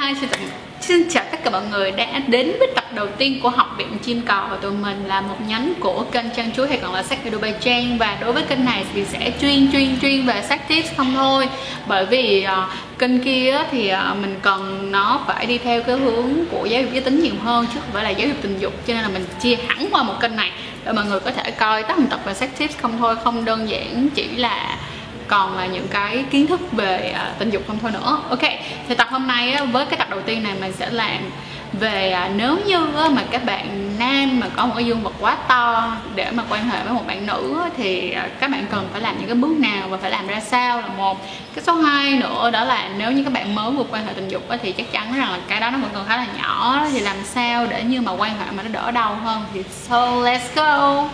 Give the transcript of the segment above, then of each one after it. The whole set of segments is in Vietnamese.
Hi, xin, xin chào tất cả mọi người đã đến với tập đầu tiên của học viện chim cò và tụi mình là một nhánh của kênh Trang Chuối hay còn là sách Dubai Trang. Và đối với kênh này thì sẽ chuyên chuyên chuyên về sách tips không thôi. Bởi vì uh, kênh kia thì uh, mình cần nó phải đi theo cái hướng của giáo dục giới tính nhiều hơn chứ không phải là giáo dục tình dục. Cho nên là mình chia hẳn qua một kênh này để mọi người có thể coi tất tập về sách tips không thôi không đơn giản chỉ là còn là những cái kiến thức về uh, tình dục không thôi nữa. Ok thì tập hôm nay á, với cái tập đầu tiên này mình sẽ làm về à, nếu như á, mà các bạn nam mà có một cái dương vật quá to để mà quan hệ với một bạn nữ á, thì à, các bạn cần phải làm những cái bước nào và phải làm ra sao là một. Cái số 2 nữa đó là nếu như các bạn mới vừa quan hệ tình dục á, thì chắc chắn rằng là cái đó nó vẫn còn khá là nhỏ. Thì làm sao để như mà quan hệ mà nó đỡ đau hơn thì so let's go!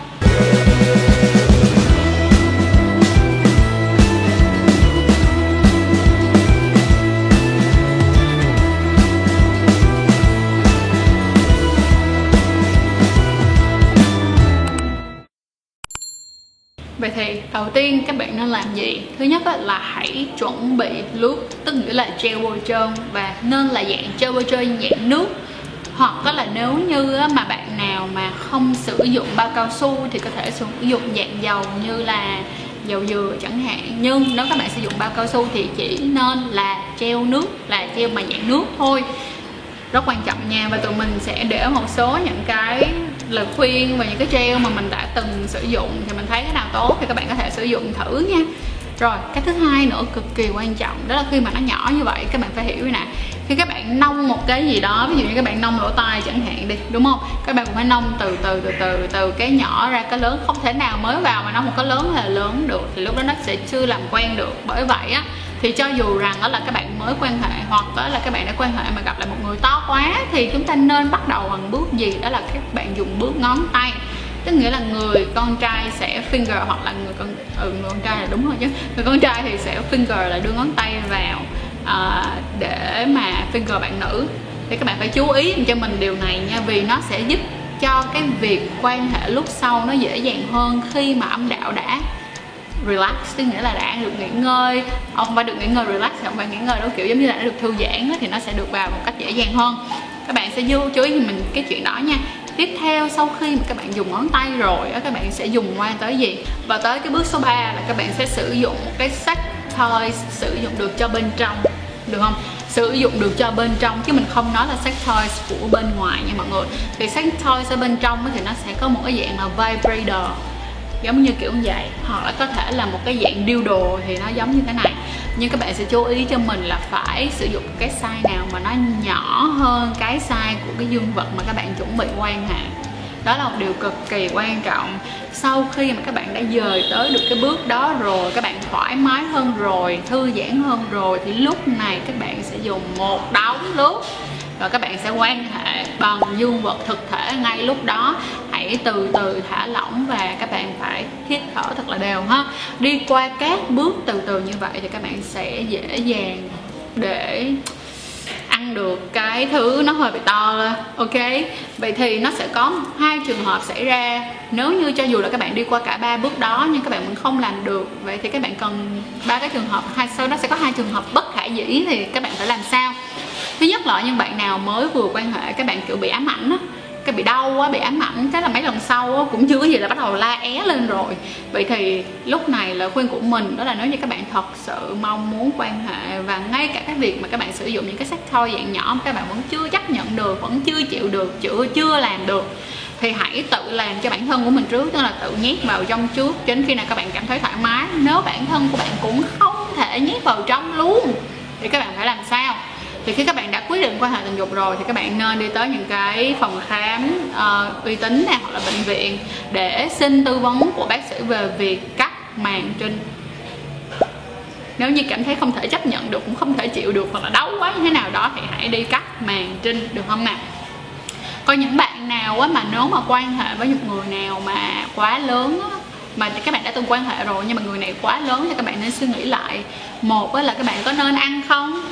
Đầu tiên, các bạn nên làm gì? Thứ nhất là hãy chuẩn bị lube Tức nghĩa là gel bôi trơn, Và nên là dạng gel bôi trơn, dạng nước. Hoặc có là nếu như mà bạn nào mà không sử dụng bao cao su Thì có thể sử dụng dạng dầu như là dầu dừa chẳng hạn. Nhưng nếu các bạn sử dụng bao cao su thì chỉ nên là treo nước, Là treo mà dạng nước thôi. Rất quan trọng nha, và tụi mình sẽ để một số những cái lời khuyên và những cái gel mà mình đã từng sử dụng thì mình thấy cái nào tốt thì các bạn có thể sử dụng thử nha. Rồi, cái thứ hai nữa cực kỳ quan trọng, đó là khi mà nó nhỏ như vậy, các bạn phải hiểu nè. Khi các bạn nông một cái gì đó, ví dụ như các bạn nông lỗ tai chẳng hạn đi, đúng không? Các bạn cũng phải nông từ từ từ từ từ cái nhỏ ra cái lớn, không thể nào mới vào mà nông một cái lớn là lớn được, thì lúc đó nó sẽ chưa làm quen được. Bởi vậy á thì cho dù rằng đó là các bạn mới quan hệ hoặc đó là các bạn đã quan hệ mà gặp lại một người to quá thì chúng ta nên bắt đầu bằng bước gì? Đó là các bạn dùng bước ngón tay. Tức nghĩa là người con trai sẽ finger hoặc là người con ừ, người con trai là đúng rồi chứ. Người con trai thì sẽ finger là đưa ngón tay vào uh, để mà finger bạn nữ. Thì các bạn phải chú ý cho mình điều này nha vì nó sẽ giúp cho cái việc quan hệ lúc sau nó dễ dàng hơn khi mà âm đạo đã relax tức nghĩa là đã được nghỉ ngơi. Không phải được nghỉ ngơi relax không phải nghỉ ngơi đâu kiểu giống như là đã được thư giãn thì nó sẽ được vào một cách dễ dàng hơn. Các bạn sẽ vô, chú ý mình cái chuyện đó nha. Tiếp theo, sau khi mà các bạn dùng ngón tay rồi các bạn sẽ dùng qua tới gì? Và tới cái bước số 3 là các bạn sẽ sử dụng một cái sách thôi sử dụng được cho bên trong, được không? Sử dụng được cho bên trong, chứ mình không nói là sex toys của bên ngoài nha mọi người. Thì sex toys ở bên trong thì nó sẽ có một cái dạng là vibrator giống như kiểu như vậy. Hoặc là có thể là một cái dạng điêu đồ thì nó giống như thế này. Nhưng các bạn sẽ chú ý cho mình là phải sử dụng cái size nào mà nó nhỏ hơn cái size của cái dương vật mà các bạn chuẩn bị quan hệ. Đó là một điều cực kỳ quan trọng. Sau khi mà các bạn đã dời tới được cái bước đó rồi, các bạn thoải mái hơn rồi, thư giãn hơn rồi, thì lúc này các bạn sẽ dùng một đống nước. Và các bạn sẽ quan hệ bằng dương vật thực thể ngay lúc đó hãy từ từ thả lỏng và các bạn phải hít thở thật là đều ha. Đi qua các bước từ từ như vậy thì các bạn sẽ dễ dàng để ăn được cái thứ nó hơi bị to lên ok? Vậy thì nó sẽ có hai trường hợp xảy ra. Nếu như cho dù là các bạn đi qua cả ba bước đó nhưng các bạn vẫn không làm được, vậy thì các bạn cần ba cái trường hợp, hai, sau đó sẽ có hai trường hợp bất khả dĩ thì các bạn phải làm sao? Thứ nhất là những bạn nào mới vừa quan hệ, các bạn kiểu bị ám ảnh á cái bị đau quá bị ám ảnh cái là mấy lần sau á, cũng chưa có gì là bắt đầu la é lên rồi. Vậy thì lúc này lời khuyên của mình đó là nếu như các bạn thật sự mong muốn quan hệ và ngay cả cái việc mà các bạn sử dụng những cái sách thoi dạng nhỏ mà các bạn vẫn chưa chấp nhận được vẫn chưa chịu được chưa chưa làm được thì hãy tự làm cho bản thân của mình trước tức là tự nhét vào trong trước đến khi nào các bạn cảm thấy thoải mái. Nếu bản thân của bạn cũng không thể nhét vào trong luôn thì các bạn phải làm sao? Thì khi các bạn đã dụng quan hệ tình dục rồi thì các bạn nên đi tới những cái phòng khám uh, uy tín này hoặc là bệnh viện để xin tư vấn của bác sĩ về việc cắt màng trinh nếu như cảm thấy không thể chấp nhận được cũng không thể chịu được hoặc là đau quá như thế nào đó thì hãy đi cắt màng trinh được không nào? Có những bạn nào á mà nếu mà quan hệ với một người nào mà quá lớn á mà các bạn đã từng quan hệ rồi nhưng mà người này quá lớn thì các bạn nên suy nghĩ lại. Một là các bạn có nên ăn không?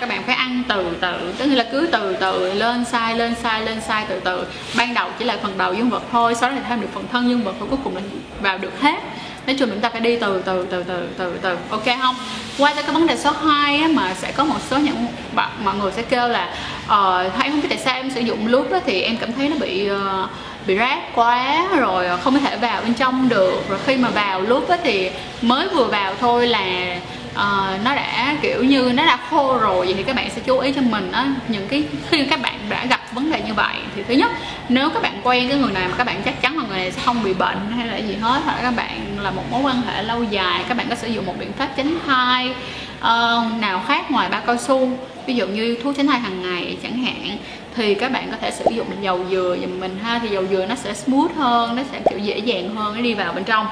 Các bạn phải ăn từ từ tức là cứ từ từ lên sai lên sai lên sai từ từ. Ban đầu chỉ là phần đầu dương vật thôi sau đó thì thêm được phần thân dương vật và cuối cùng là vào được hết. Nói chung chúng ta phải đi từ từ từ từ từ từ. Ok không? Qua tới cái vấn đề số 2 á, mà sẽ có một số những bạn mọi người sẽ kêu là ờ thấy không biết tại sao em sử dụng lúc đó thì em cảm thấy nó bị uh, bị rác quá rồi ờ, không có thể vào bên trong được. Rồi khi mà vào lúc đó thì mới vừa vào thôi là uh, nó đã kiểu như nó đã khô rồi vậy thì các bạn sẽ chú ý cho mình á. Những cái khi các bạn đã gặp vấn đề như vậy thì thứ nhất nếu các bạn quen cái người này mà các bạn chắc chắn là người này sẽ không bị bệnh hay là gì hết hoặc là các bạn là một mối quan hệ lâu dài các bạn có sử dụng một biện pháp tránh thai uh, nào khác ngoài ba cao su ví dụ như thuốc tránh thai hàng ngày chẳng hạn thì các bạn có thể sử dụng dầu dừa giùm mình ha. Thì dầu dừa nó sẽ smooth hơn nó sẽ kiểu dễ dàng hơn nó đi vào bên trong.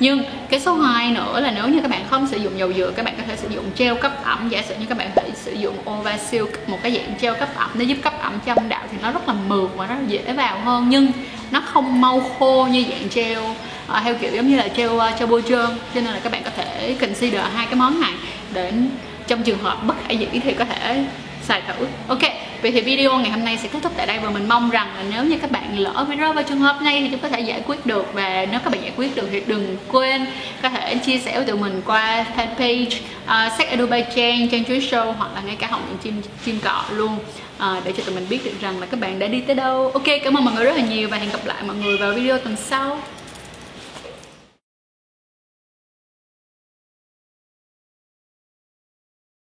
Nhưng cái số 2 nữa là nếu như các bạn không sử dụng dầu dừa các bạn có thể sử dụng gel cấp ẩm. Giả sử như các bạn phải sử dụng Ova Silk một cái dạng gel cấp ẩm nó giúp cấp ẩm cho âm đạo thì nó rất là mượt và nó dễ vào hơn. Nhưng nó không mau khô như dạng gel à, theo kiểu giống như là gel uh, bôi trơn. Cho nên là các bạn có thể consider hai cái món này để trong trường hợp bất khả dĩ thì có thể xài thử. Ok vậy thì video ngày hôm nay sẽ kết thúc tại đây và mình mong rằng là nếu như các bạn lỡ bị rơi vào trường hợp này thì chúng có thể giải quyết được. Và nếu các bạn giải quyết được thì đừng quên có thể chia sẻ với tụi mình qua fanpage ờ, uh, Sách Edu by Trang, Trang Chuối Show hoặc là ngay cả họng chim chim cọ luôn. À, để cho tụi mình biết được rằng là các bạn đã đi tới đâu. Ok cảm ơn mọi người rất là nhiều và hẹn gặp lại mọi người vào video tuần sau.